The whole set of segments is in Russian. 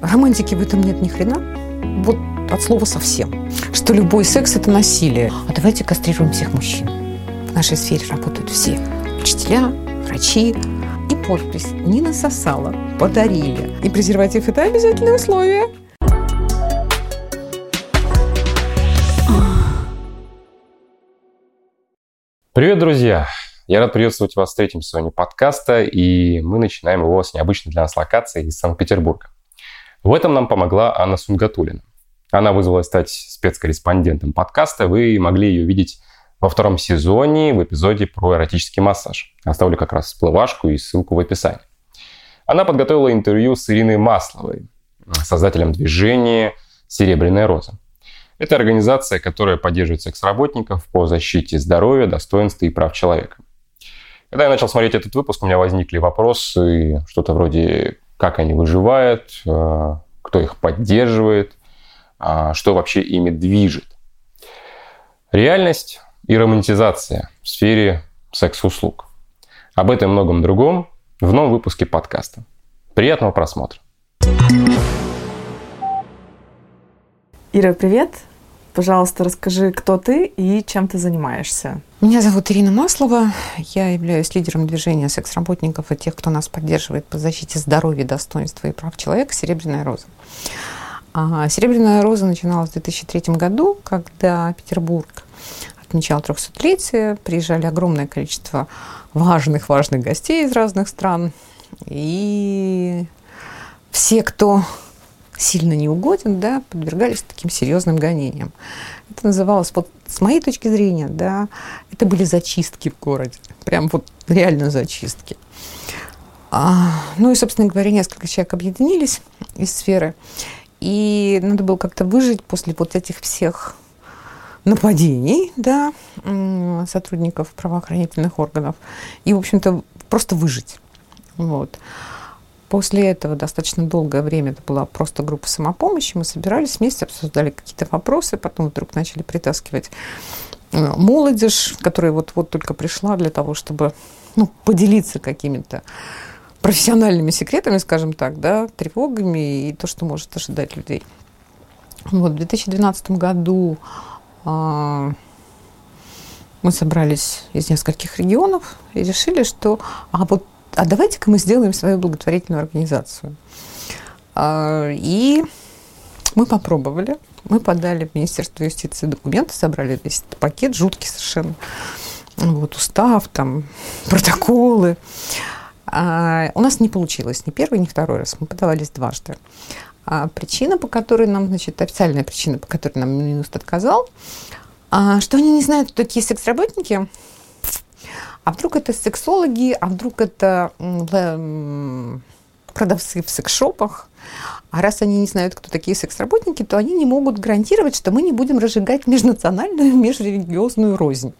Романтики в этом нет ни хрена. Вот от слова совсем. Что любой секс – это насилие. А давайте кастрируем всех мужчин. В нашей сфере работают все. Учителя, врачи. И подпись «Не насосала, подарили». И презерватив – это обязательное условие. Привет, друзья! Я рад приветствовать вас в третьем сезоне подкаста, и мы начинаем его с необычной для нас локации из Санкт-Петербурга. В этом нам помогла Анна Сунгатулина. Она вызвалась стать спецкорреспондентом подкаста. Вы могли ее видеть во втором сезоне в эпизоде про эротический массаж. Оставлю как раз всплывашку и ссылку в описании. Она подготовила интервью с Ириной Масловой, создателем движения «Серебряная роза». Это организация, которая поддерживает секс-работников по защите здоровья, достоинства и прав человека. Когда я начал смотреть этот выпуск, у меня возникли вопросы, что-то вроде как они выживают, э, кто их поддерживает, а, что вообще ими движет. Реальность и романтизация в сфере секс-услуг. Об этом и многом другом в новом выпуске подкаста. Приятного просмотра. Ира, привет! Пожалуйста, расскажи, кто ты и чем ты занимаешься. Меня зовут Ирина Маслова. Я являюсь лидером движения секс-работников и тех, кто нас поддерживает по защите здоровья, достоинства и прав человека «Серебряная роза». А «Серебряная роза» начиналась в 2003 году, когда Петербург отмечал 300-летие, приезжали огромное количество важных-важных гостей из разных стран. И все, кто сильно неугоден, да, подвергались таким серьезным гонениям. Это называлось, вот с моей точки зрения, да, это были зачистки в городе. Прям вот реально зачистки. А, ну и, собственно говоря, несколько человек объединились из сферы. И надо было как-то выжить после вот этих всех нападений, да, сотрудников правоохранительных органов. И, в общем-то, просто выжить. Вот. После этого достаточно долгое время это была просто группа самопомощи. Мы собирались вместе, обсуждали какие-то вопросы, потом вдруг начали притаскивать э, молодежь, которая вот-вот только пришла для того, чтобы ну, поделиться какими-то профессиональными секретами, скажем так, да, тревогами и то, что может ожидать людей. Вот, в 2012 году а, мы собрались из нескольких регионов и решили, что а вот а давайте-ка мы сделаем свою благотворительную организацию. А, и мы попробовали. Мы подали в Министерство юстиции документы, собрали весь этот пакет, жуткий совершенно. Вот, устав, там, протоколы. А, у нас не получилось ни первый, ни второй раз. Мы подавались дважды. А причина, по которой нам, значит, официальная причина, по которой нам Минюст отказал, а, что они не знают, кто такие секс-работники, а вдруг это сексологи, а вдруг это продавцы в секс-шопах. А раз они не знают, кто такие секс-работники, то они не могут гарантировать, что мы не будем разжигать межнациональную, межрелигиозную рознь.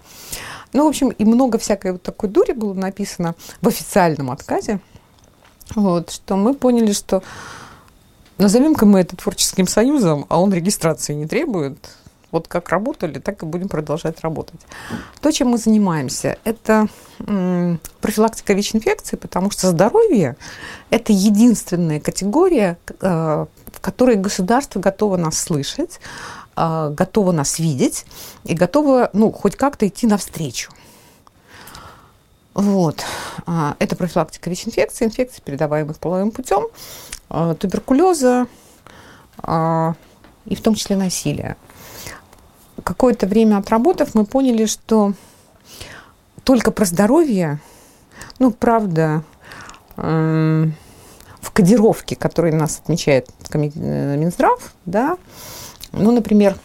Ну, в общем, и много всякой вот такой дури было написано в официальном отказе, вот, что мы поняли, что назовем-ка мы это творческим союзом, а он регистрации не требует, вот как работали, так и будем продолжать работать. То, чем мы занимаемся, это профилактика ВИЧ-инфекции, потому что здоровье – это единственная категория, э, в которой государство готово нас слышать, э, готово нас видеть и готово ну, хоть как-то идти навстречу. Вот. А, это профилактика ВИЧ-инфекции, инфекций, передаваемых половым путем, э, туберкулеза и в том числе насилия какое-то время отработав, мы поняли, что только про здоровье, ну, правда, э, в кодировке, которой нас отмечает э, Минздрав, да, ну, например,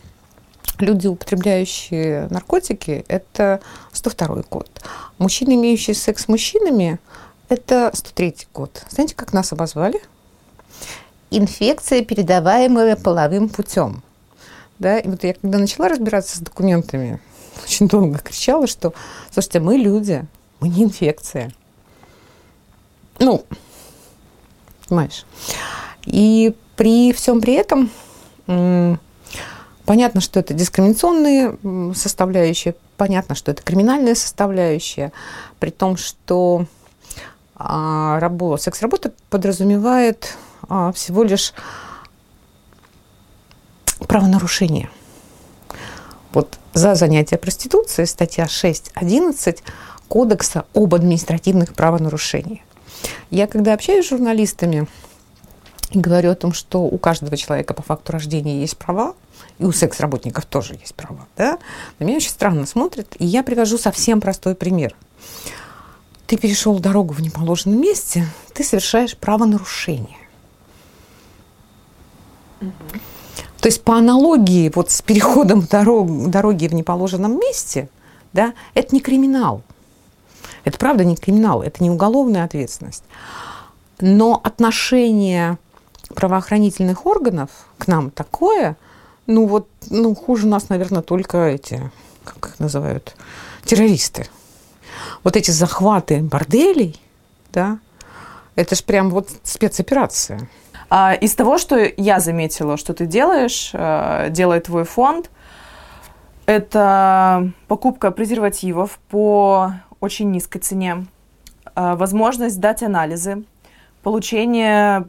люди, употребляющие наркотики, это 102 год. Мужчины, имеющие секс с мужчинами, это 103 год. Знаете, как нас обозвали? Инфекция, передаваемая половым путем. Да? И вот я когда начала разбираться с документами, очень долго кричала, что, слушайте, мы люди, мы не инфекция. Ну, понимаешь. И при всем при этом понятно, что это дискриминационные составляющие, понятно, что это криминальная составляющая, при том, что а, работа, секс-работа подразумевает а, всего лишь правонарушение. Вот за занятие проституцией статья 6.11 Кодекса об административных правонарушениях. Я когда общаюсь с журналистами и говорю о том, что у каждого человека по факту рождения есть права, и у секс-работников тоже есть права, да, на меня очень странно смотрят, и я привожу совсем простой пример. Ты перешел дорогу в неположенном месте, ты совершаешь правонарушение. Угу. То есть по аналогии вот с переходом дорог, дороги в неположенном месте, да, это не криминал. Это правда не криминал, это не уголовная ответственность. Но отношение правоохранительных органов к нам такое, ну вот, ну хуже нас, наверное, только эти, как их называют, террористы. Вот эти захваты борделей, да, это же прям вот спецоперация. А из того, что я заметила, что ты делаешь, э, делает твой фонд, это покупка презервативов по очень низкой цене, э, возможность дать анализы, получение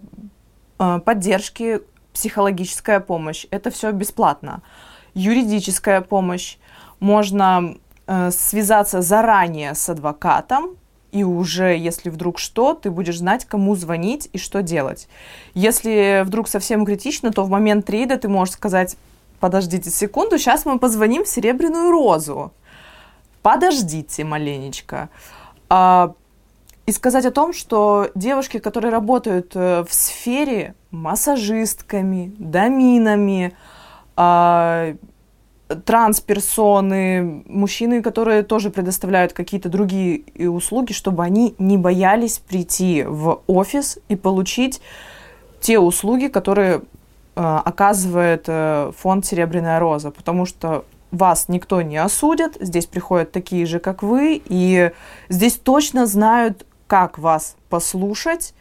э, поддержки, психологическая помощь. Это все бесплатно. Юридическая помощь. Можно связаться заранее с адвокатом, и уже, если вдруг что, ты будешь знать, кому звонить и что делать. Если вдруг совсем критично, то в момент рейда ты можешь сказать, подождите секунду, сейчас мы позвоним в Серебряную Розу. Подождите маленечко. А, и сказать о том, что девушки, которые работают э, в сфере массажистками, доминами, а, трансперсоны, мужчины, которые тоже предоставляют какие-то другие э, услуги, чтобы они не боялись прийти в офис и получить те услуги, которые э, оказывает э, фонд «Серебряная роза», потому что вас никто не осудит, здесь приходят такие же, как вы, и здесь точно знают, как вас послушать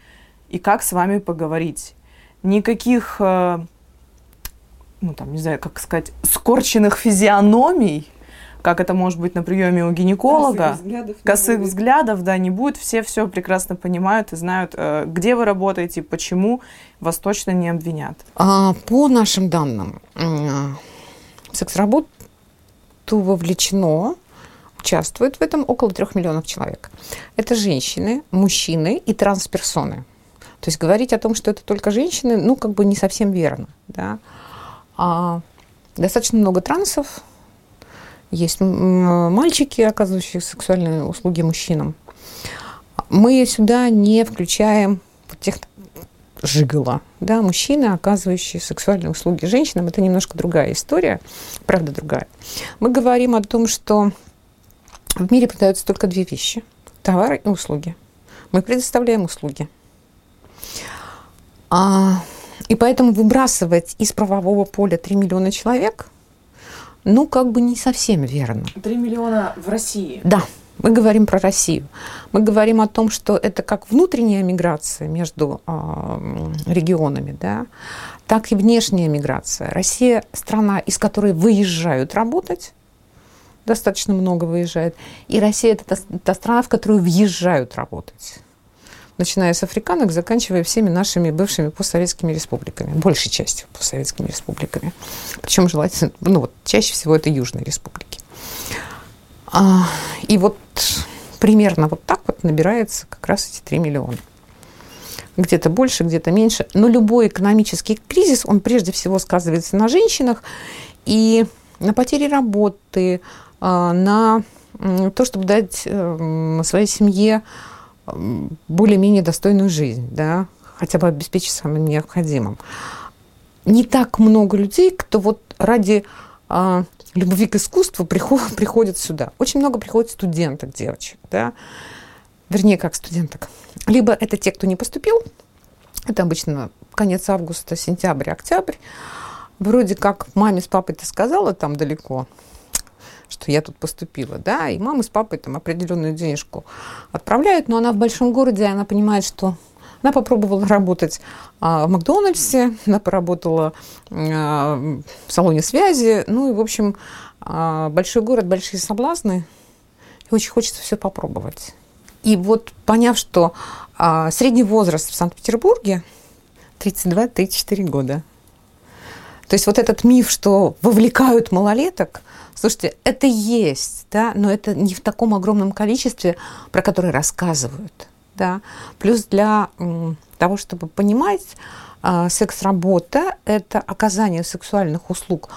и как с вами поговорить. Никаких э, ну там, не знаю, как сказать, скорченных физиономий, как это может быть на приеме у гинеколога. Косых взглядов, Косых взглядов да, не будет. Все все прекрасно понимают и знают, э, где вы работаете, почему вас точно не обвинят. А, по нашим данным, в секс-работу вовлечено, участвует в этом около трех миллионов человек. Это женщины, мужчины и трансперсоны. То есть говорить о том, что это только женщины, ну, как бы не совсем верно. Да? А достаточно много трансов. Есть мальчики, оказывающие сексуальные услуги мужчинам. Мы сюда не включаем тех жигала, да, мужчины, оказывающие сексуальные услуги женщинам, это немножко другая история, правда другая. Мы говорим о том, что в мире продаются только две вещи – товары и услуги. Мы предоставляем услуги. А и поэтому выбрасывать из правового поля 3 миллиона человек, ну, как бы не совсем верно. 3 миллиона в России? Да, мы говорим про Россию. Мы говорим о том, что это как внутренняя миграция между э, регионами, да, так и внешняя миграция. Россия – страна, из которой выезжают работать, достаточно много выезжает, и Россия – это та, та страна, в которую въезжают работать начиная с африканок, заканчивая всеми нашими бывшими постсоветскими республиками, большей частью постсоветскими республиками. Причем желательно, ну вот чаще всего это южные республики. А, и вот примерно вот так вот набирается как раз эти 3 миллиона. Где-то больше, где-то меньше. Но любой экономический кризис, он прежде всего сказывается на женщинах и на потере работы, а, на то, чтобы дать э, своей семье более-менее достойную жизнь, да, хотя бы обеспечить самым необходимым. Не так много людей, кто вот ради а, любви к искусству приходит, приходит сюда. Очень много приходит студенток, девочек, да, вернее, как студенток. Либо это те, кто не поступил, это обычно конец августа, сентябрь, октябрь. Вроде как маме с папой ты сказала там далеко, что я тут поступила, да, и мама с папой там определенную денежку отправляют, но она в большом городе, она понимает, что она попробовала работать а, в Макдональдсе, она поработала а, в салоне связи, ну и, в общем, а, большой город, большие соблазны, и очень хочется все попробовать. И вот поняв, что а, средний возраст в Санкт-Петербурге 32-34 года. То есть вот этот миф, что вовлекают малолеток, слушайте, это есть, да, но это не в таком огромном количестве, про которое рассказывают. Да. Плюс для того, чтобы понимать, а, секс-работа – это оказание сексуальных услуг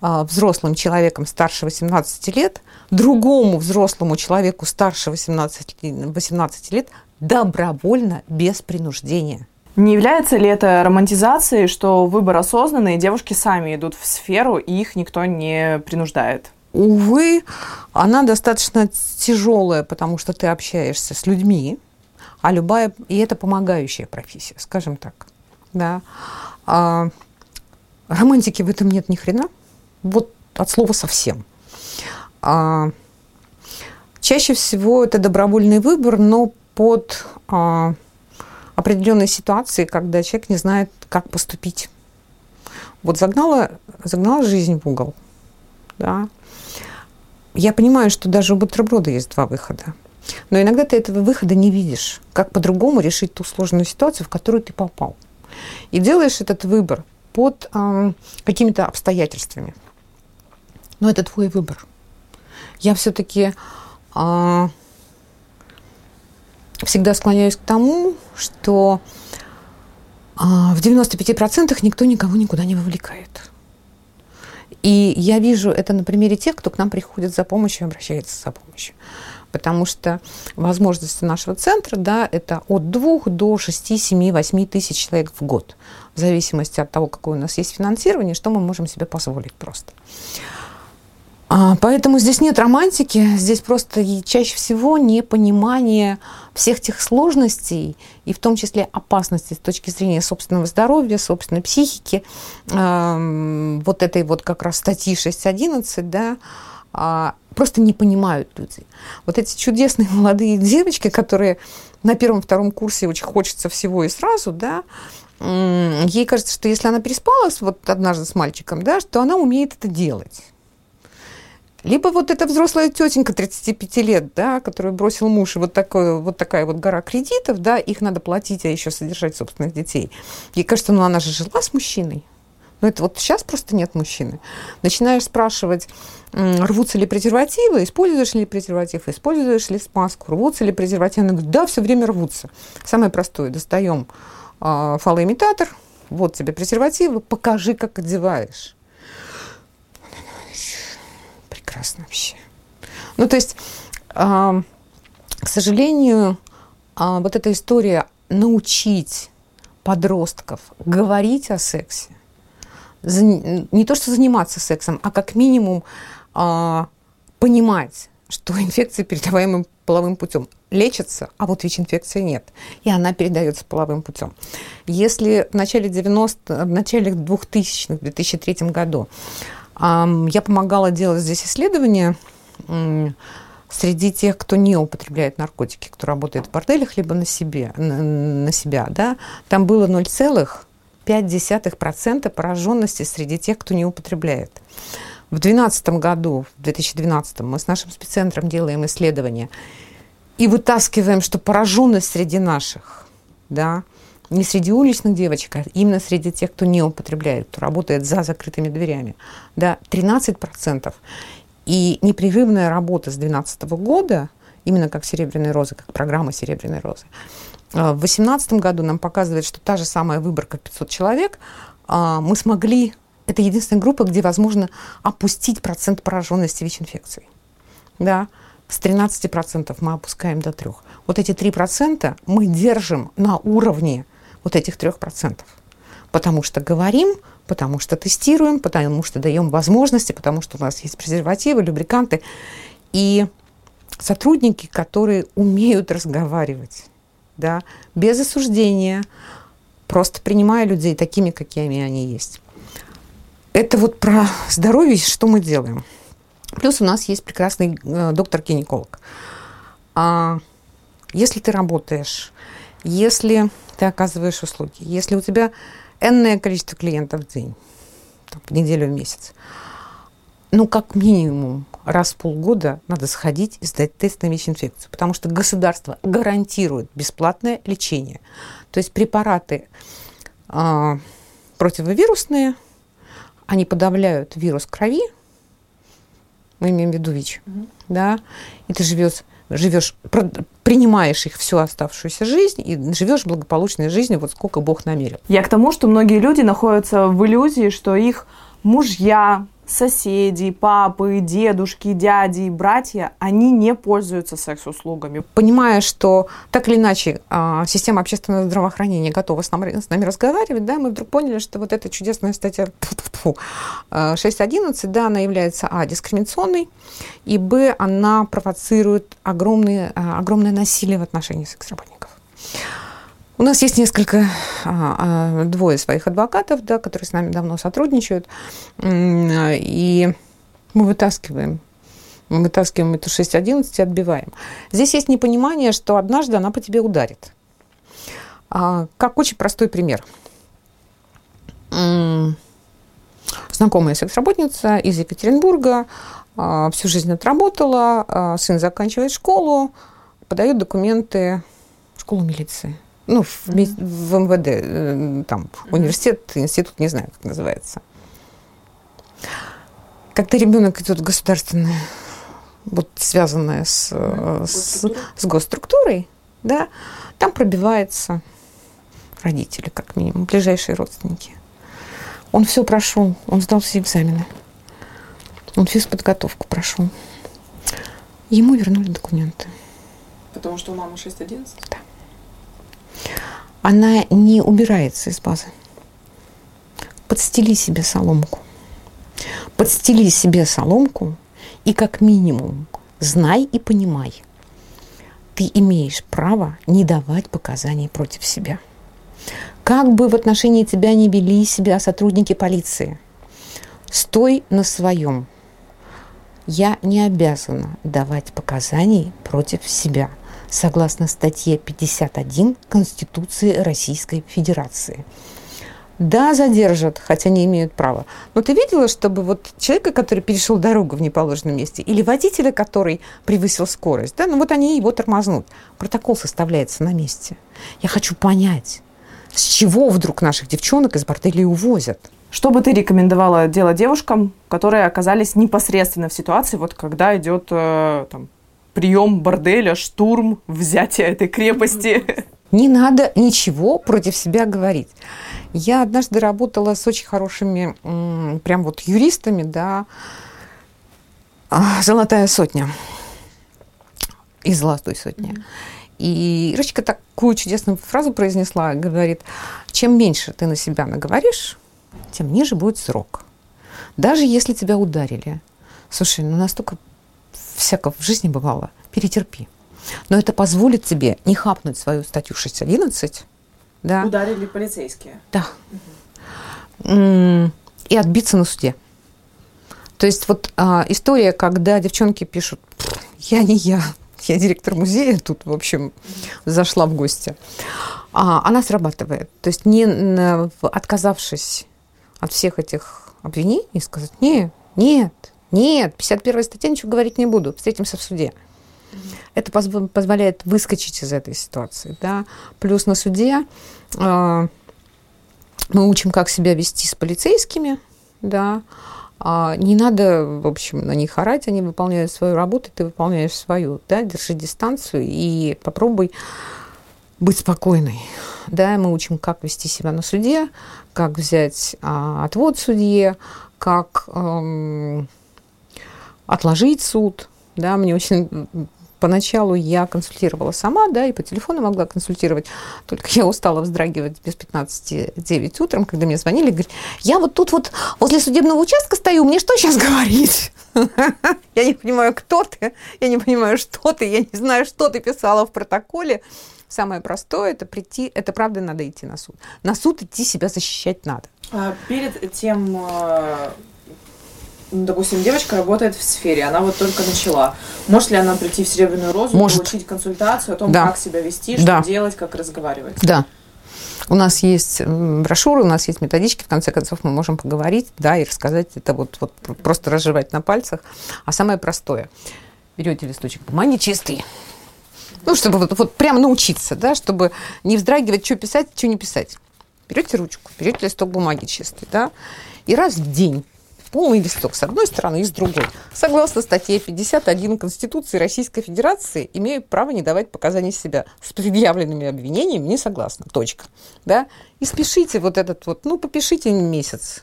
а, взрослым человеком старше 18 лет, другому взрослому человеку старше 18, 18 лет добровольно, без принуждения. Не является ли это романтизацией, что выбор осознанный, девушки сами идут в сферу, и их никто не принуждает? Увы, она достаточно тяжелая, потому что ты общаешься с людьми, а любая, и это помогающая профессия, скажем так. Да. А, романтики в этом нет ни хрена. Вот от слова совсем. А, чаще всего это добровольный выбор, но под а, определенной ситуации, когда человек не знает, как поступить. Вот загнала, загнала жизнь в угол. Да. Я понимаю, что даже у бутерброда есть два выхода. Но иногда ты этого выхода не видишь. Как по-другому решить ту сложную ситуацию, в которую ты попал. И делаешь этот выбор под э, какими-то обстоятельствами. Но это твой выбор. Я все-таки э, а, всегда склоняюсь к тому, что а, в 95% никто никого никуда не вовлекает. И я вижу это на примере тех, кто к нам приходит за помощью, обращается за помощью. Потому что возможности нашего центра, да, это от 2 до 6, 7, 8 тысяч человек в год. В зависимости от того, какое у нас есть финансирование, что мы можем себе позволить просто. А, поэтому здесь нет романтики, здесь просто чаще всего непонимание всех тех сложностей, и в том числе опасностей с точки зрения собственного здоровья, собственной психики, вот этой вот как раз статьи 6.11, да, э, просто не понимают люди. Вот эти чудесные молодые девочки, которые на первом-втором курсе очень хочется всего и сразу, да, ей кажется, что если она переспалась вот однажды с мальчиком, да, что она умеет это делать. Либо вот эта взрослая тетенька 35 лет, да, которую бросил муж, и вот, такой, вот такая вот гора кредитов, да, их надо платить, а еще содержать собственных детей. Ей кажется, ну она же жила с мужчиной. Но это вот сейчас просто нет мужчины. Начинаешь спрашивать, рвутся ли презервативы, используешь ли презерватив, используешь ли смазку, рвутся ли презервативы. Она говорит, да, все время рвутся. Самое простое, достаем э, фалоимитатор, вот тебе презервативы, покажи, как одеваешь прекрасно вообще. Ну, то есть, э, к сожалению, э, вот эта история научить подростков говорить о сексе, не то что заниматься сексом, а как минимум э, понимать, что инфекция, передаваемая половым путем, лечится, а вот ВИЧ-инфекции нет. И она передается половым путем. Если в начале 90 в начале 2000-х, в 2003 году я помогала делать здесь исследования среди тех, кто не употребляет наркотики, кто работает в борделях, либо на, себе, на, на себя. Да? Там было 0,5% пораженности среди тех, кто не употребляет. В 2012 году, в 2012 мы с нашим спеццентром делаем исследования и вытаскиваем, что пораженность среди наших, да, не среди уличных девочек, а именно среди тех, кто не употребляет, кто работает за закрытыми дверями, да, 13%. И непрерывная работа с 2012 года, именно как «Серебряная роза», как программа «Серебряной розы», а, в 2018 году нам показывает, что та же самая выборка 500 человек, а, мы смогли, это единственная группа, где возможно опустить процент пораженности ВИЧ-инфекцией. Да, с 13% мы опускаем до 3%. Вот эти 3% мы держим на уровне вот этих трех процентов. Потому что говорим, потому что тестируем, потому что даем возможности, потому что у нас есть презервативы, любриканты. И сотрудники, которые умеют разговаривать, да, без осуждения, просто принимая людей такими, какими они есть. Это вот про здоровье, что мы делаем. Плюс у нас есть прекрасный э, доктор-гинеколог. А если ты работаешь, если ты оказываешь услуги. Если у тебя энное количество клиентов в день, там, в неделю, в месяц, ну, как минимум раз в полгода надо сходить и сдать тест на ВИЧ-инфекцию, потому что государство гарантирует бесплатное лечение. То есть препараты а, противовирусные, они подавляют вирус крови, мы имеем в виду ВИЧ, угу. да, и ты живешь, живешь, принимаешь их всю оставшуюся жизнь и живешь благополучной жизнью, вот сколько Бог намерил. Я к тому, что многие люди находятся в иллюзии, что их мужья, соседи, папы, дедушки, дяди, братья, они не пользуются секс-услугами. Понимая, что так или иначе а, система общественного здравоохранения готова с нами, с нами разговаривать, да, мы вдруг поняли, что вот эта чудесная статья 6.11, да, она является, а, дискриминационной, и, б, она провоцирует огромные, а, огромное насилие в отношении секс-работников. У нас есть несколько, а, а, двое своих адвокатов, да, которые с нами давно сотрудничают, и мы вытаскиваем мы вытаскиваем эту 6.11 и отбиваем. Здесь есть непонимание, что однажды она по тебе ударит. А, как очень простой пример. Знакомая секс-работница из Екатеринбурга, всю жизнь отработала, сын заканчивает школу, подает документы в школу милиции ну, в, в МВД, э, там, университет, институт, не знаю, как называется. Когда ребенок идет государственное, вот связанное с, mm с, с госструктурой, да, там пробивается родители, как минимум, ближайшие родственники. Он все прошел, он сдал все экзамены, он физподготовку прошел. Ему вернули документы. Потому что у мамы 6.11? Да она не убирается из базы. Подстели себе соломку. Подстели себе соломку и как минимум знай и понимай, ты имеешь право не давать показаний против себя. Как бы в отношении тебя не вели себя сотрудники полиции, стой на своем. Я не обязана давать показаний против себя – согласно статье 51 Конституции Российской Федерации. Да, задержат, хотя не имеют права. Но ты видела, чтобы вот человека, который перешел дорогу в неположенном месте, или водителя, который превысил скорость, да, ну вот они его тормознут. Протокол составляется на месте. Я хочу понять, с чего вдруг наших девчонок из борделей увозят? Что бы ты рекомендовала делать девушкам, которые оказались непосредственно в ситуации, вот когда идет э, там, прием борделя, штурм, взятие этой крепости. Не надо ничего против себя говорить. Я однажды работала с очень хорошими, прям вот юристами, да, а, «Золотая сотня» из «Золотой сотни». И Ирочка такую чудесную фразу произнесла, говорит, чем меньше ты на себя наговоришь, тем ниже будет срок. Даже если тебя ударили. Слушай, ну настолько всяко в жизни бывало, перетерпи. Но это позволит тебе не хапнуть свою статью 6.11. Да. Ударили полицейские. Да. Угу. И отбиться на суде. То есть вот а, история, когда девчонки пишут, я не я, я директор музея, тут, в общем, зашла в гости, а, она срабатывает. То есть не отказавшись от всех этих обвинений, сказать, нет, нет, нет, 51 статья ничего говорить не буду, встретимся в суде. Это позволяет выскочить из этой ситуации. Да? Плюс на суде э, мы учим, как себя вести с полицейскими. Да? А не надо, в общем, на них орать, они выполняют свою работу, ты выполняешь свою. Да? Держи дистанцию и попробуй быть спокойной. Да, мы учим, как вести себя на суде, как взять а, отвод судье, как эм, отложить суд. Да, мне очень поначалу я консультировала сама, да, и по телефону могла консультировать. Только я устала вздрагивать без 15 9 утром, когда мне звонили, говорят, я вот тут вот возле судебного участка стою, мне что сейчас говорить? Я не понимаю, кто ты, я не понимаю, что ты, я не знаю, что ты писала в протоколе. Самое простое – это прийти, это правда надо идти на суд. На суд идти себя защищать надо. А перед тем ну, допустим, девочка работает в сфере, она вот только начала. Может ли она прийти в Серебряную Розу, Может. получить консультацию о том, да. как себя вести, что да. делать, как разговаривать? Да. У нас есть брошюры, у нас есть методички, в конце концов мы можем поговорить, да, и рассказать это вот, вот просто разжевать на пальцах. А самое простое. Берете листочек бумаги чистый, ну, чтобы вот, вот прямо научиться, да, чтобы не вздрагивать, что писать, что не писать. берете ручку, берете листок бумаги чистый, да, и раз в день полный листок с одной стороны и с другой. Согласно статье 51 Конституции Российской Федерации, имею право не давать показаний себя. С предъявленными обвинениями не согласна. Точка. Да? И спешите вот этот вот, ну, попишите месяц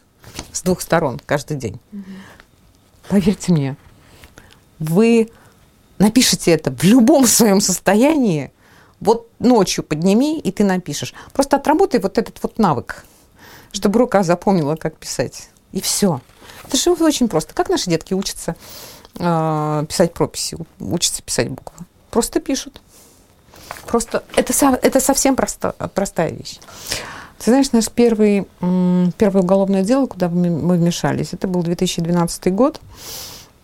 с двух сторон каждый день. Угу. Поверьте мне, вы напишите это в любом своем состоянии, вот ночью подними, и ты напишешь. Просто отработай вот этот вот навык, чтобы рука запомнила, как писать. И все. Это же очень просто. Как наши детки учатся э, писать прописи, учатся писать буквы? Просто пишут. Просто это, это совсем просто, простая вещь. Ты знаешь, наш первый, первое уголовное дело, куда мы вмешались, это был 2012 год.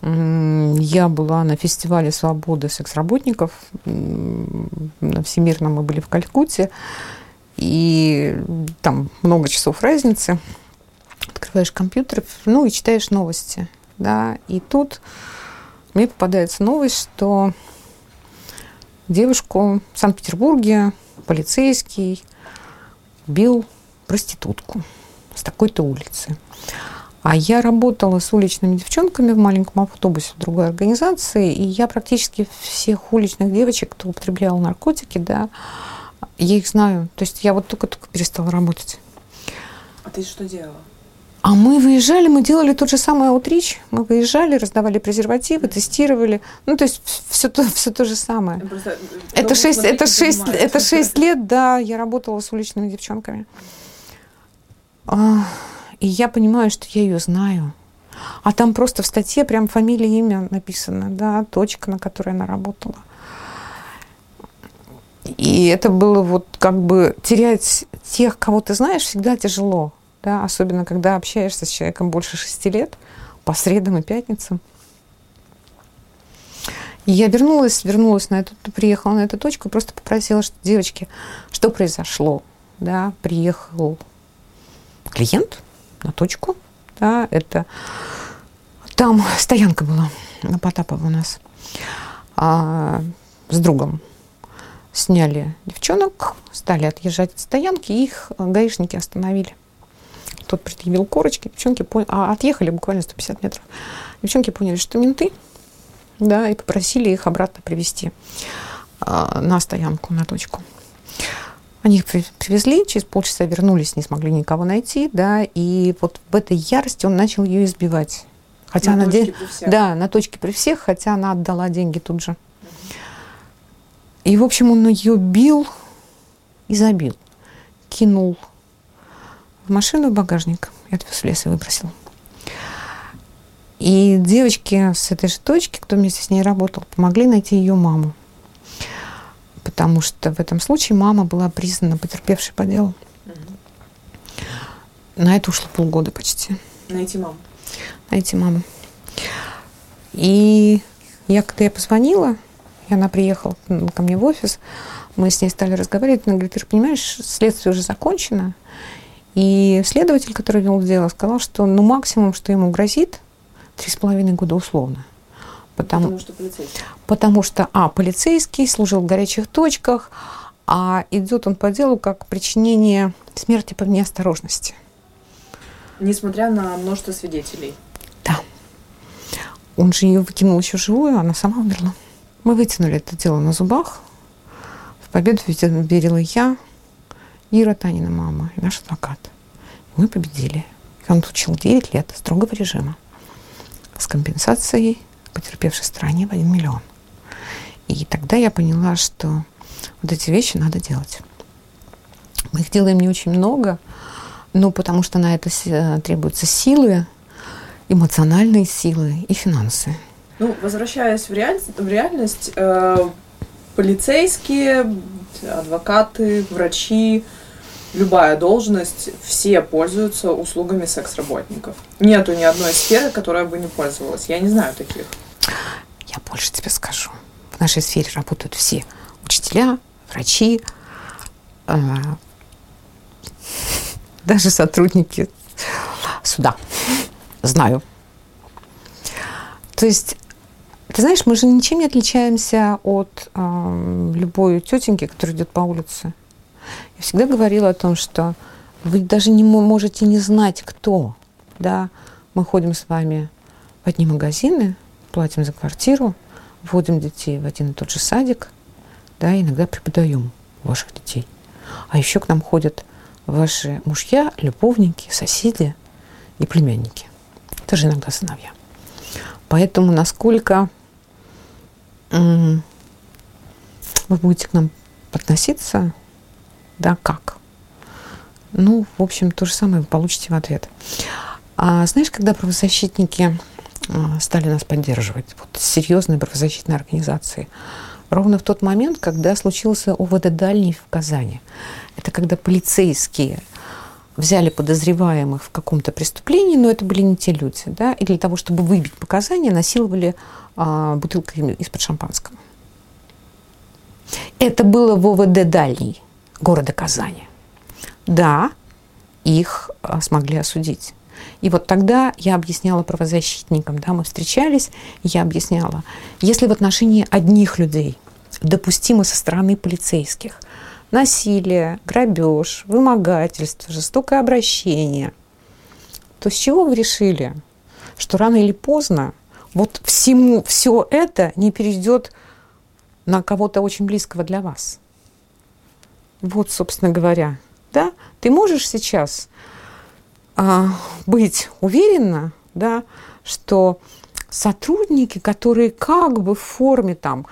Я была на фестивале свободы секс-работников. На Всемирном мы были в Калькутте. И там много часов разницы открываешь компьютер, ну и читаешь новости, да, и тут мне попадается новость, что девушку в Санкт-Петербурге полицейский бил проститутку с такой-то улицы. А я работала с уличными девчонками в маленьком автобусе в другой организации, и я практически всех уличных девочек, кто употреблял наркотики, да, я их знаю. То есть я вот только-только перестала работать. А ты что делала? А мы выезжали, мы делали тот же самый аутрич. Мы выезжали, раздавали презервативы, тестировали. Ну, то есть все то, все то же самое. Просто, это шесть, это, шесть, это шесть лет, да, я работала с уличными девчонками. А, и я понимаю, что я ее знаю. А там просто в статье прям фамилия, имя написано, да, точка, на которой она работала. И это было вот как бы терять тех, кого ты знаешь, всегда тяжело да, особенно когда общаешься с человеком больше шести лет, по средам и пятницам. И я вернулась, вернулась на эту, приехала на эту точку, просто попросила, что девочки, что произошло, да, приехал клиент на точку, да, это там стоянка была на Потапова у нас а, с другом. Сняли девчонок, стали отъезжать от стоянки, их гаишники остановили тот предъявил корочки, девчонки поняли, а отъехали буквально 150 метров. Девчонки поняли, что менты, да, и попросили их обратно привести а, на стоянку, на точку. Они их привезли, через полчаса вернулись, не смогли никого найти, да, и вот в этой ярости он начал ее избивать. Хотя на она точке при всех. Да, на точке при всех, хотя она отдала деньги тут же. И, в общем, он ее бил и забил. Кинул в машину, в багажник. Я отвез в лес и выбросил. И девочки с этой же точки, кто вместе с ней работал, помогли найти ее маму. Потому что в этом случае мама была признана потерпевшей по делу. Угу. На это ушло полгода почти. Найти маму. Найти маму. И я, когда я позвонила, и она приехала ко мне в офис, мы с ней стали разговаривать, она говорит, ты же понимаешь, следствие уже закончено, и следователь, который вел дело, сказал, что ну, максимум, что ему грозит, три с половиной года условно. Потому, потому что полицейский. Потому что, а, полицейский, служил в горячих точках, а идет он по делу как причинение смерти по неосторожности. Несмотря на множество свидетелей. Да. Он же ее выкинул еще живую, она сама умерла. Мы вытянули это дело на зубах. В победу верила я, Ира Танина мама и наш адвокат. Мы победили. И он получил 9 лет строгого режима с компенсацией потерпевшей стране в 1 миллион. И тогда я поняла, что вот эти вещи надо делать. Мы их делаем не очень много, но потому что на это требуются силы, эмоциональные силы и финансы. Ну, возвращаясь в реальность, в реальность э, полицейские, адвокаты, врачи, любая должность, все пользуются услугами секс-работников. Нету ни одной сферы, которая бы не пользовалась. Я не знаю таких. Я больше тебе скажу. В нашей сфере работают все. Учителя, врачи, э, даже сотрудники суда. Знаю. То есть ты знаешь, мы же ничем не отличаемся от э, любой тетеньки, которая идет по улице. Я всегда говорила о том, что Вы даже не можете не знать, кто. Да? Мы ходим с вами в одни магазины, платим за квартиру, вводим детей в один и тот же садик, да, иногда преподаем ваших детей. А еще к нам ходят ваши мужья, любовники, соседи и племянники. Тоже иногда сыновья. Поэтому насколько вы будете к нам относиться, да, как? Ну, в общем, то же самое вы получите в ответ. А знаешь, когда правозащитники а, стали нас поддерживать, вот серьезные правозащитные организации, ровно в тот момент, когда случился ОВД «Дальний» в Казани. Это когда полицейские взяли подозреваемых в каком-то преступлении, но это были не те люди, да, и для того, чтобы выбить показания, насиловали а, бутылкой из-под шампанского. Это было в ОВД «Дальний» города Казани. Да, их а, смогли осудить. И вот тогда я объясняла правозащитникам, да, мы встречались, я объясняла, если в отношении одних людей допустимо со стороны полицейских насилие, грабеж, вымогательство, жестокое обращение, то с чего вы решили, что рано или поздно вот всему все это не перейдет на кого-то очень близкого для вас? Вот, собственно говоря, да, ты можешь сейчас а, быть уверена, да, что сотрудники, которые как бы в форме там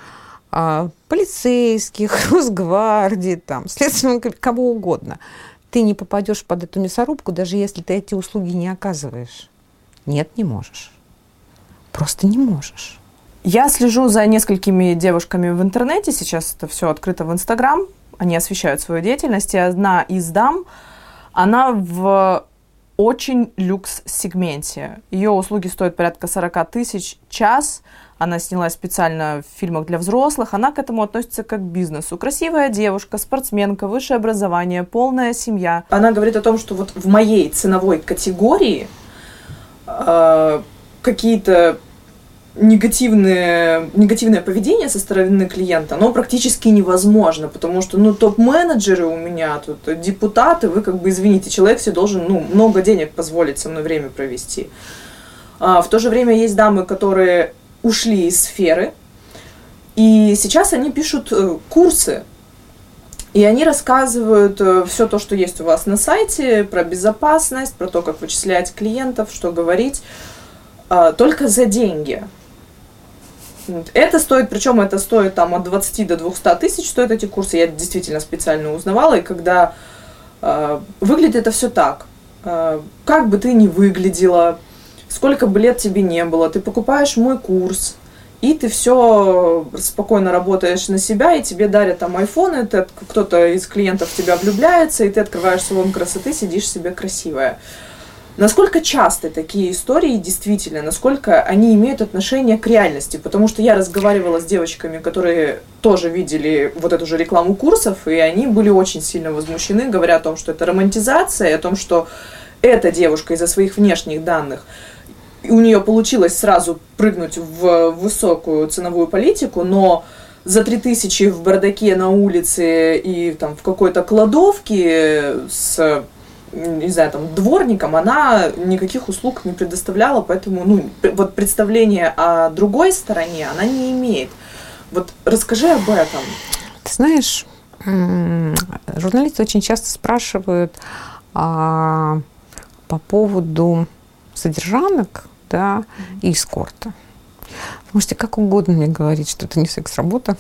а, полицейских, Росгвардии, там, следственного, кого угодно, ты не попадешь под эту мясорубку, даже если ты эти услуги не оказываешь. Нет, не можешь. Просто не можешь. Я слежу за несколькими девушками в интернете. Сейчас это все открыто в Инстаграм. Они освещают свою деятельность. И одна из дам, она в очень люкс-сегменте. Ее услуги стоят порядка 40 тысяч час. Она снялась специально в фильмах для взрослых. Она к этому относится как к бизнесу. Красивая девушка, спортсменка, высшее образование, полная семья. Она говорит о том, что вот в моей ценовой категории э, какие-то негативное, негативное поведение со стороны клиента, оно практически невозможно, потому что, ну, топ-менеджеры у меня тут, депутаты, вы как бы, извините, человек себе должен, ну, много денег позволить со мной время провести. А, в то же время есть дамы, которые ушли из сферы, и сейчас они пишут э, курсы, и они рассказывают э, все то, что есть у вас на сайте, про безопасность, про то, как вычислять клиентов, что говорить, а, только за деньги. Это стоит, причем это стоит там от 20 до 200 тысяч стоят эти курсы. Я действительно специально узнавала, и когда э, выглядит это все так, э, как бы ты ни выглядела, сколько бы лет тебе не было, ты покупаешь мой курс, и ты все спокойно работаешь на себя, и тебе дарят там айфоны, кто-то из клиентов в тебя влюбляется, и ты открываешь салон красоты, сидишь себе красивая. Насколько часто такие истории действительно, насколько они имеют отношение к реальности? Потому что я разговаривала с девочками, которые тоже видели вот эту же рекламу курсов, и они были очень сильно возмущены, говоря о том, что это романтизация, о том, что эта девушка из-за своих внешних данных у нее получилось сразу прыгнуть в высокую ценовую политику, но за 3000 в бардаке на улице и там в какой-то кладовке с не знаю, там, дворником, она никаких услуг не предоставляла, поэтому, ну, вот представление о другой стороне она не имеет. Вот расскажи об этом. Ты знаешь, журналисты очень часто спрашивают а, по поводу содержанок да, и эскорта. Можете как угодно мне говорить, что это не секс-работа.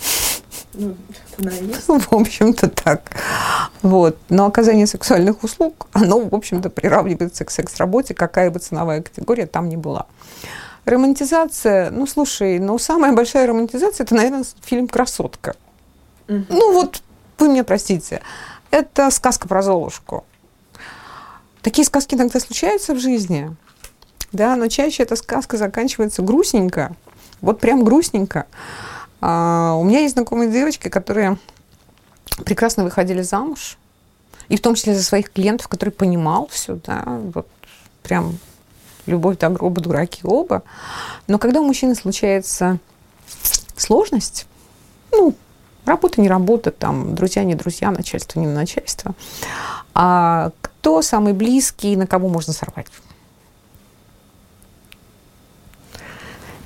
Ну, в общем-то так. Вот. Но оказание сексуальных услуг, оно, в общем-то, приравнивается к секс-работе, какая бы ценовая категория там ни была. Романтизация, ну, слушай, ну, самая большая романтизация, это, наверное, фильм «Красотка». Ну, вот, вы мне простите, это сказка про Золушку. Такие сказки иногда случаются в жизни, да, но чаще эта сказка заканчивается грустненько, вот прям грустненько. А, у меня есть знакомые девочки, которые прекрасно выходили замуж, и в том числе за своих клиентов, которые понимал все, да, вот прям любовь до гроба, дураки оба. Но когда у мужчины случается сложность, ну, работа не работа, там, друзья не друзья, начальство не начальство, а кто самый близкий, на кого можно сорвать.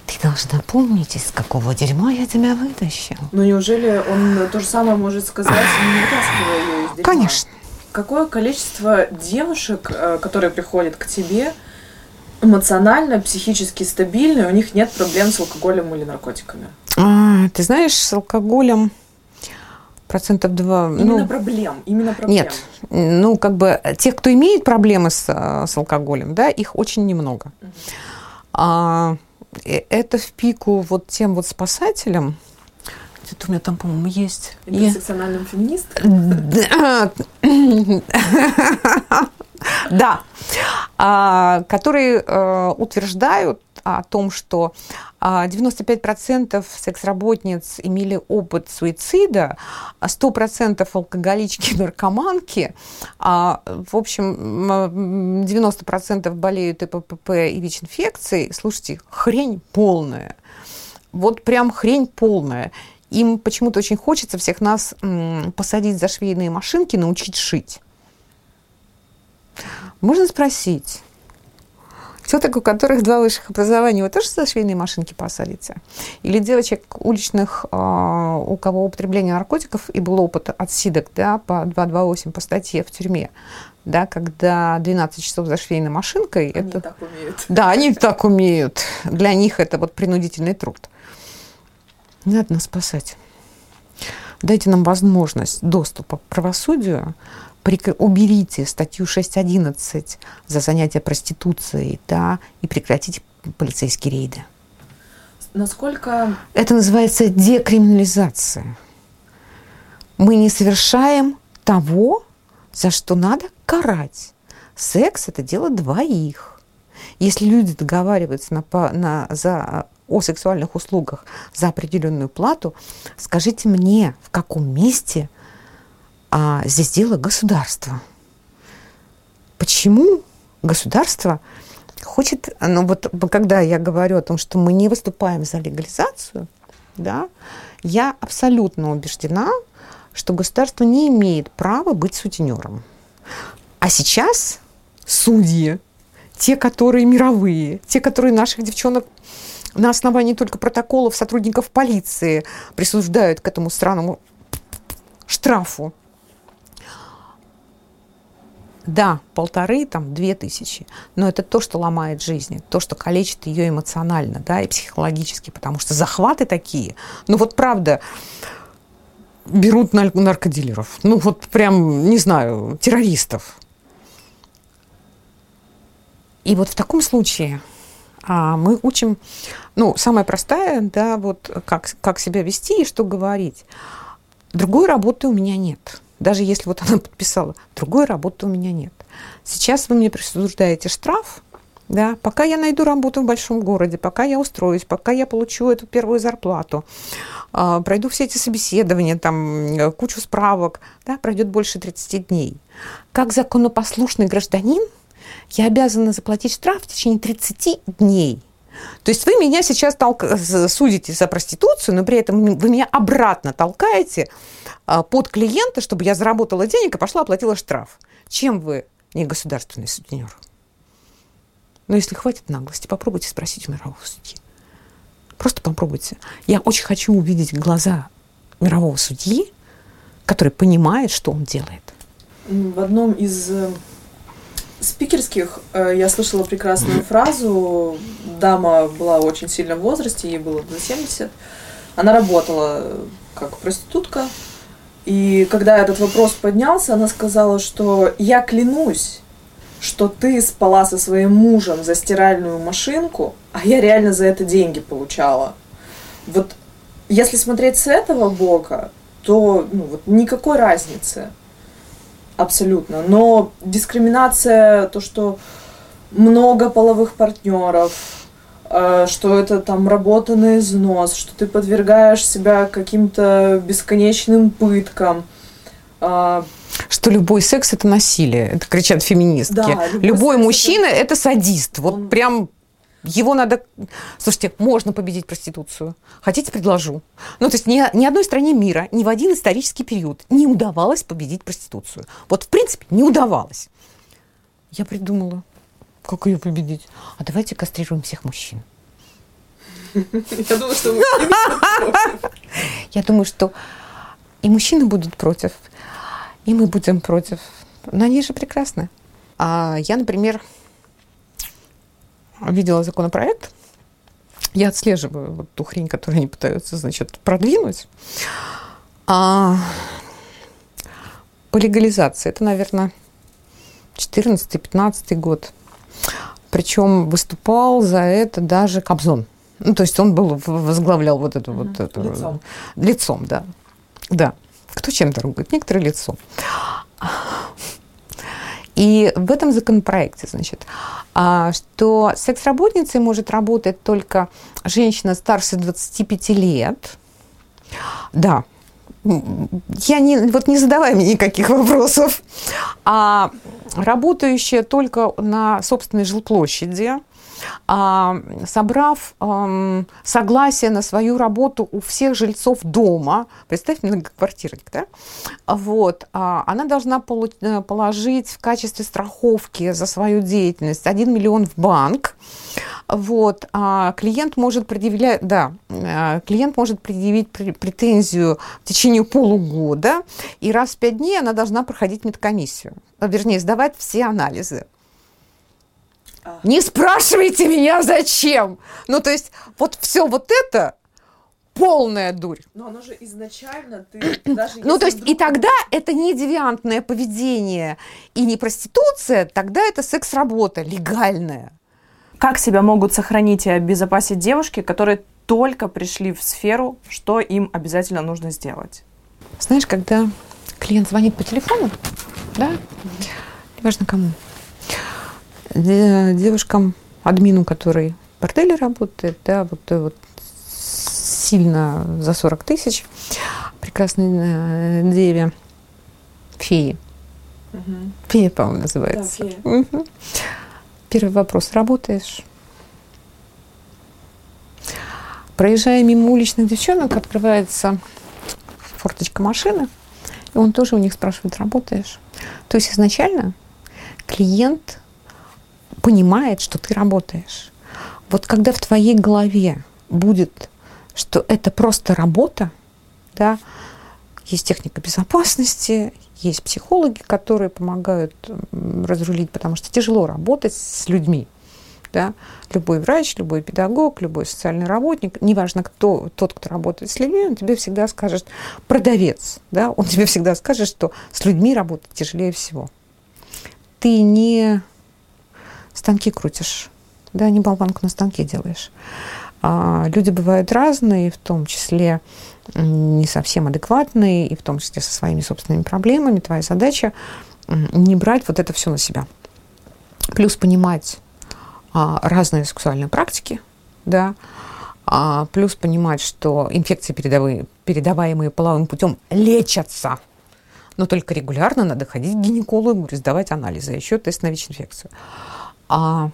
Ты должна помнить, из какого дерьма я тебя вытащил. Ну неужели он то же самое может сказать, не вытаскивая ее из дерьма? Конечно. Какое количество девушек, э, которые приходят к тебе, эмоционально, психически стабильны, у них нет проблем с алкоголем или наркотиками? А, ты знаешь, с алкоголем процентов два. Именно ну, проблем, именно проблем. Нет, ну как бы тех, кто имеет проблемы с, с алкоголем, да, их очень немного. Мгм. А, э, это в пику вот тем вот спасателям. Где-то у меня там, по-моему, есть. Я- Интерсекциональным феминисткам? Да. А, Которые э, утверждают о том, что а, 95% секс-работниц имели опыт суицида, а 100% алкоголички, наркоманки, а, в общем, м, 90% болеют ИПП и ВИЧ-инфекцией. Слушайте, хрень полная. Вот прям хрень полная. Им почему-то очень хочется всех нас посадить за швейные машинки, научить шить. Можно спросить, теток, у которых два высших образования, вы тоже за швейные машинки посадите? Или девочек уличных, а, у кого употребление наркотиков и был опыт от СИДок, да, по 228 по статье в тюрьме, да, когда 12 часов за швейной машинкой, Они это... так умеют. Да, они так умеют. Для них это вот принудительный труд. Не надо нас спасать. Дайте нам возможность доступа к правосудию. Уберите статью 6.11 за занятие проституцией, да, и прекратите полицейские рейды. Насколько Это называется декриминализация. Мы не совершаем того, за что надо карать. Секс – это дело двоих. Если люди договариваются на, на- за, о сексуальных услугах за определенную плату, скажите мне, в каком месте а, здесь дело государства? Почему государство хочет, ну вот когда я говорю о том, что мы не выступаем за легализацию, да, я абсолютно убеждена, что государство не имеет права быть сутенером. А сейчас судьи, те, которые мировые, те, которые наших девчонок на основании только протоколов сотрудников полиции присуждают к этому странному штрафу. Да, полторы, там, две тысячи. Но это то, что ломает жизнь, то, что калечит ее эмоционально, да, и психологически, потому что захваты такие. Ну вот правда, берут нар- наркодилеров. Ну вот прям, не знаю, террористов. И вот в таком случае а, мы учим, ну, самое простое, да, вот как, как себя вести и что говорить. Другой работы у меня нет. Даже если вот она подписала, другой работы у меня нет. Сейчас вы мне присуждаете штраф, да, пока я найду работу в большом городе, пока я устроюсь, пока я получу эту первую зарплату, а, пройду все эти собеседования, там, э, кучу справок, да, пройдет больше 30 дней. Как законопослушный гражданин, я обязана заплатить штраф в течение 30 дней. То есть вы меня сейчас толка- з- судите за проституцию, но при этом вы меня обратно толкаете под клиента, чтобы я заработала денег и пошла оплатила штраф. Чем вы не государственный сутенер? Но если хватит наглости, попробуйте спросить у мирового судьи. Просто попробуйте. Я очень хочу увидеть глаза мирового судьи, который понимает, что он делает. В одном из э, спикерских э, я слышала прекрасную фразу. Дама была очень сильно в возрасте, ей было за 70. Она работала э, как проститутка. И когда этот вопрос поднялся, она сказала, что я клянусь, что ты спала со своим мужем за стиральную машинку, а я реально за это деньги получала. Вот если смотреть с этого бока, то ну, вот никакой разницы. Абсолютно. Но дискриминация, то, что много половых партнеров, что это там работа на износ, что ты подвергаешь себя каким-то бесконечным пыткам. э, Что любой секс – это насилие. Это кричат феминистки. Да, любой любой мужчина – это садист. Вот Он- прям его надо... Слушайте, можно победить проституцию. Хотите, предложу. Ну, то есть ни, ни одной стране мира, ни в один исторический период не удавалось победить проституцию. Вот, в принципе, не удавалось. я придумала, как ее победить. А давайте кастрируем всех мужчин. Я думаю, что Я думаю, что и мужчины будут против, и мы будем против. Но они же прекрасны. А я, например, видела законопроект. Я отслеживаю вот ту хрень, которую они пытаются, значит, продвинуть. А, по легализации. Это, наверное, 14-15 год. Причем выступал за это даже Кобзон. Ну, то есть он был, возглавлял вот эту вот эту Лицом. лицом, да. Да. Кто чем дорогает? Некоторые лицом. И в этом законопроекте, значит, а, что секс-работницей может работать только женщина старше 25 лет. Да. Я не, вот не задавай мне никаких вопросов. А работающая только на собственной жилплощади, собрав ам, согласие на свою работу у всех жильцов дома, представь многоквартирник, да, вот, а, она должна э, положить в качестве страховки за свою деятельность 1 миллион в банк, вот, а клиент может предъявлять, да, э, клиент может предъявить пр- претензию в течение полугода, и раз в пять дней она должна проходить медкомиссию, а, вернее, сдавать все анализы. Не спрашивайте меня, зачем. Ну, то есть, вот все вот это полная дурь. Но оно же изначально ты даже Ну, то есть, и тогда это не девиантное поведение и не проституция, тогда это секс-работа легальная. Как себя могут сохранить и обезопасить девушки, которые только пришли в сферу, что им обязательно нужно сделать? Знаешь, когда клиент звонит по телефону, да, неважно кому, девушкам, админу, который в борделе работает, да, вот вот сильно за 40 тысяч, прекрасной э, деве, феи. Фея, по-моему, называется. Да, фея. Мгм. Первый вопрос. Работаешь? Проезжая мимо уличных девчонок, открывается форточка машины, и он тоже у них спрашивает, работаешь? То есть изначально клиент понимает, что ты работаешь. Вот когда в твоей голове будет, что это просто работа, да, есть техника безопасности, есть психологи, которые помогают разрулить, потому что тяжело работать с людьми. Да? Любой врач, любой педагог, любой социальный работник, неважно, кто тот, кто работает с людьми, он тебе всегда скажет, продавец, да? он тебе всегда скажет, что с людьми работать тяжелее всего. Ты не станки крутишь, да, не болванку на станке делаешь. А, люди бывают разные, в том числе не совсем адекватные, и в том числе со своими собственными проблемами. Твоя задача не брать вот это все на себя. Плюс понимать а, разные сексуальные практики, да, а, плюс понимать, что инфекции, передаваемые, передаваемые половым путем, лечатся, но только регулярно надо ходить к гинекологу сдавать анализы, а еще тест на ВИЧ-инфекцию. А,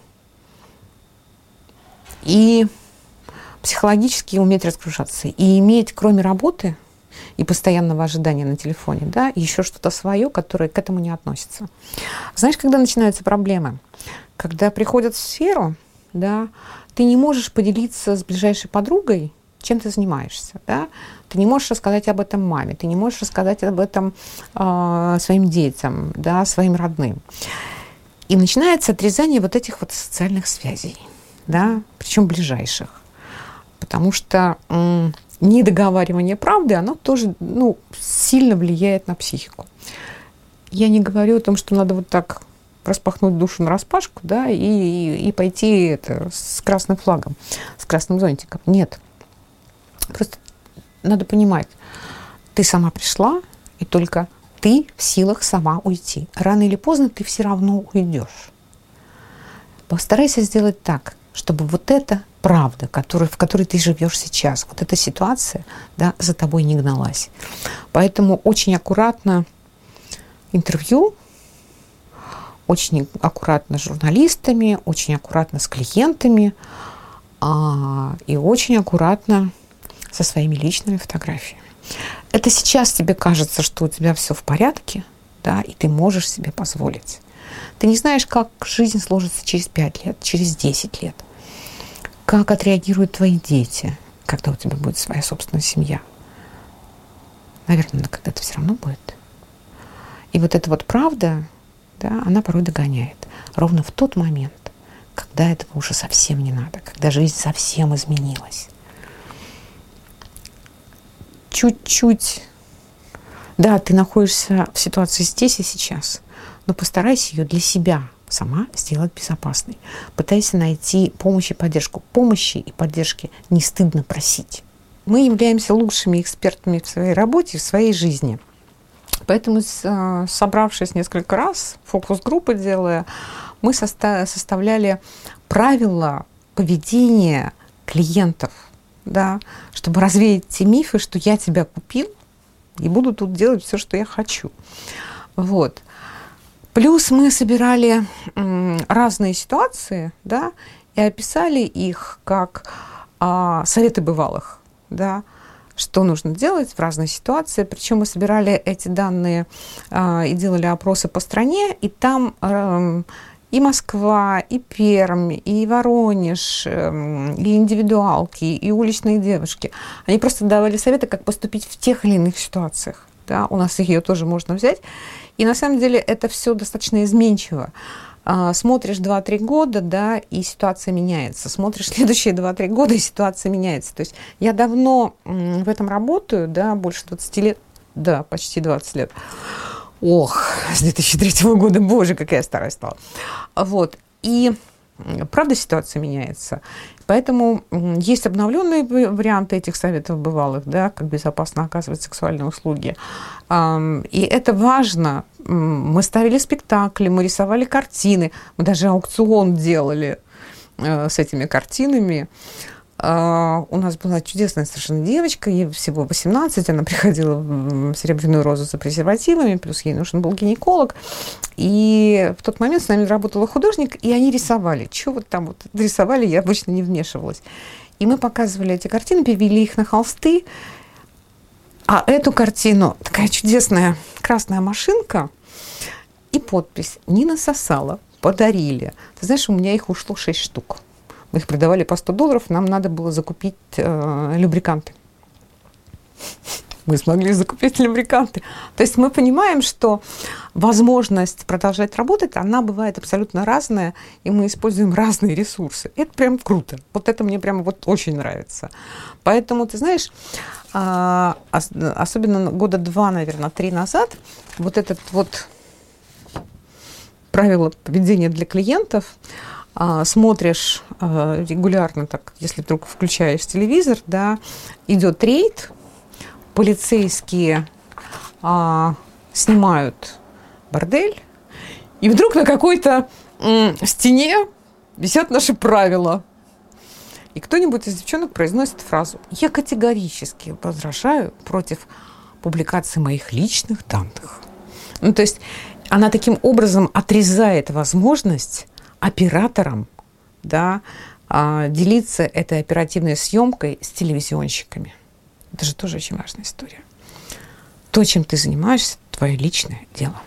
и психологически уметь разгружаться. И иметь, кроме работы и постоянного ожидания на телефоне, да, еще что-то свое, которое к этому не относится. Знаешь, когда начинаются проблемы? Когда приходят в сферу, да, ты не можешь поделиться с ближайшей подругой, чем ты занимаешься, да? Ты не можешь рассказать об этом маме, ты не можешь рассказать об этом э, своим детям, да, своим родным. И начинается отрезание вот этих вот социальных связей, да, причем ближайших. Потому что недоговаривание правды, оно тоже ну, сильно влияет на психику. Я не говорю о том, что надо вот так распахнуть душу на распашку, да, и, и пойти это, с красным флагом, с красным зонтиком. Нет. Просто надо понимать, ты сама пришла, и только ты в силах сама уйти. Рано или поздно ты все равно уйдешь. Постарайся сделать так, чтобы вот эта правда, который, в которой ты живешь сейчас, вот эта ситуация да, за тобой не гналась. Поэтому очень аккуратно интервью, очень аккуратно с журналистами, очень аккуратно с клиентами а, и очень аккуратно со своими личными фотографиями. Это сейчас тебе кажется, что у тебя все в порядке, да, и ты можешь себе позволить. Ты не знаешь, как жизнь сложится через 5 лет, через 10 лет. Как отреагируют твои дети, когда у тебя будет своя собственная семья. Наверное, когда-то все равно будет. И вот эта вот правда, да, она порой догоняет. Ровно в тот момент, когда этого уже совсем не надо, когда жизнь совсем изменилась. Чуть-чуть, да, ты находишься в ситуации здесь и сейчас, но постарайся ее для себя сама сделать безопасной. Пытайся найти помощь и поддержку. Помощи и поддержки не стыдно просить. Мы являемся лучшими экспертами в своей работе, в своей жизни. Поэтому, э, собравшись несколько раз, фокус-группы делая, мы составляли правила поведения клиентов, да, чтобы развеять те мифы, что я тебя купил и буду тут делать все, что я хочу. Вот. Плюс мы собирали разные ситуации, да, и описали их как а, советы бывалых, да, что нужно делать в разной ситуации. Причем мы собирали эти данные а, и делали опросы по стране, и там а, и Москва, и Пермь, и Воронеж, эм, и индивидуалки, и уличные девушки. Они просто давали советы, как поступить в тех или иных ситуациях. Да, у нас ее тоже можно взять. И на самом деле это все достаточно изменчиво. А, смотришь 2-3 года, да, и ситуация меняется. Смотришь следующие 2-3 года, и ситуация меняется. То есть я давно в этом работаю, да, больше 20 лет, да, почти 20 лет. Ох, с 2003 года, боже, какая старая стала. Вот. И правда ситуация меняется. Поэтому есть обновленные варианты этих советов бывалых, да, как безопасно оказывать сексуальные услуги. И это важно. Мы ставили спектакли, мы рисовали картины, мы даже аукцион делали э, с этими картинами. Uh, у нас была чудесная совершенно девочка, ей всего 18, она приходила в Серебряную розу за презервативами, плюс ей нужен был гинеколог. И в тот момент с нами работала художник, и они рисовали. Что вот там вот рисовали, я обычно не вмешивалась. И мы показывали эти картины, перевели их на холсты. А эту картину, такая чудесная красная машинка и подпись «Не насосала, подарили». Ты знаешь, у меня их ушло 6 штук их продавали по 100 долларов, нам надо было закупить э, любриканты. Мы смогли закупить любриканты. То есть мы понимаем, что возможность продолжать работать, она бывает абсолютно разная, и мы используем разные ресурсы. Это прям круто. Вот это мне прям вот очень нравится. Поэтому, ты знаешь, а, особенно года два, наверное, три назад, вот этот вот правило поведения для клиентов, смотришь а, регулярно, так, если вдруг включаешь телевизор, да, идет рейд, полицейские а, снимают бордель, и вдруг на какой-то стене висят наши правила. И кто-нибудь из девчонок произносит фразу «Я категорически возражаю против публикации моих личных данных». Ну, то есть она таким образом отрезает возможность операторам да, а, делиться этой оперативной съемкой с телевизионщиками. Это же тоже очень важная история. То, чем ты занимаешься, твое личное дело.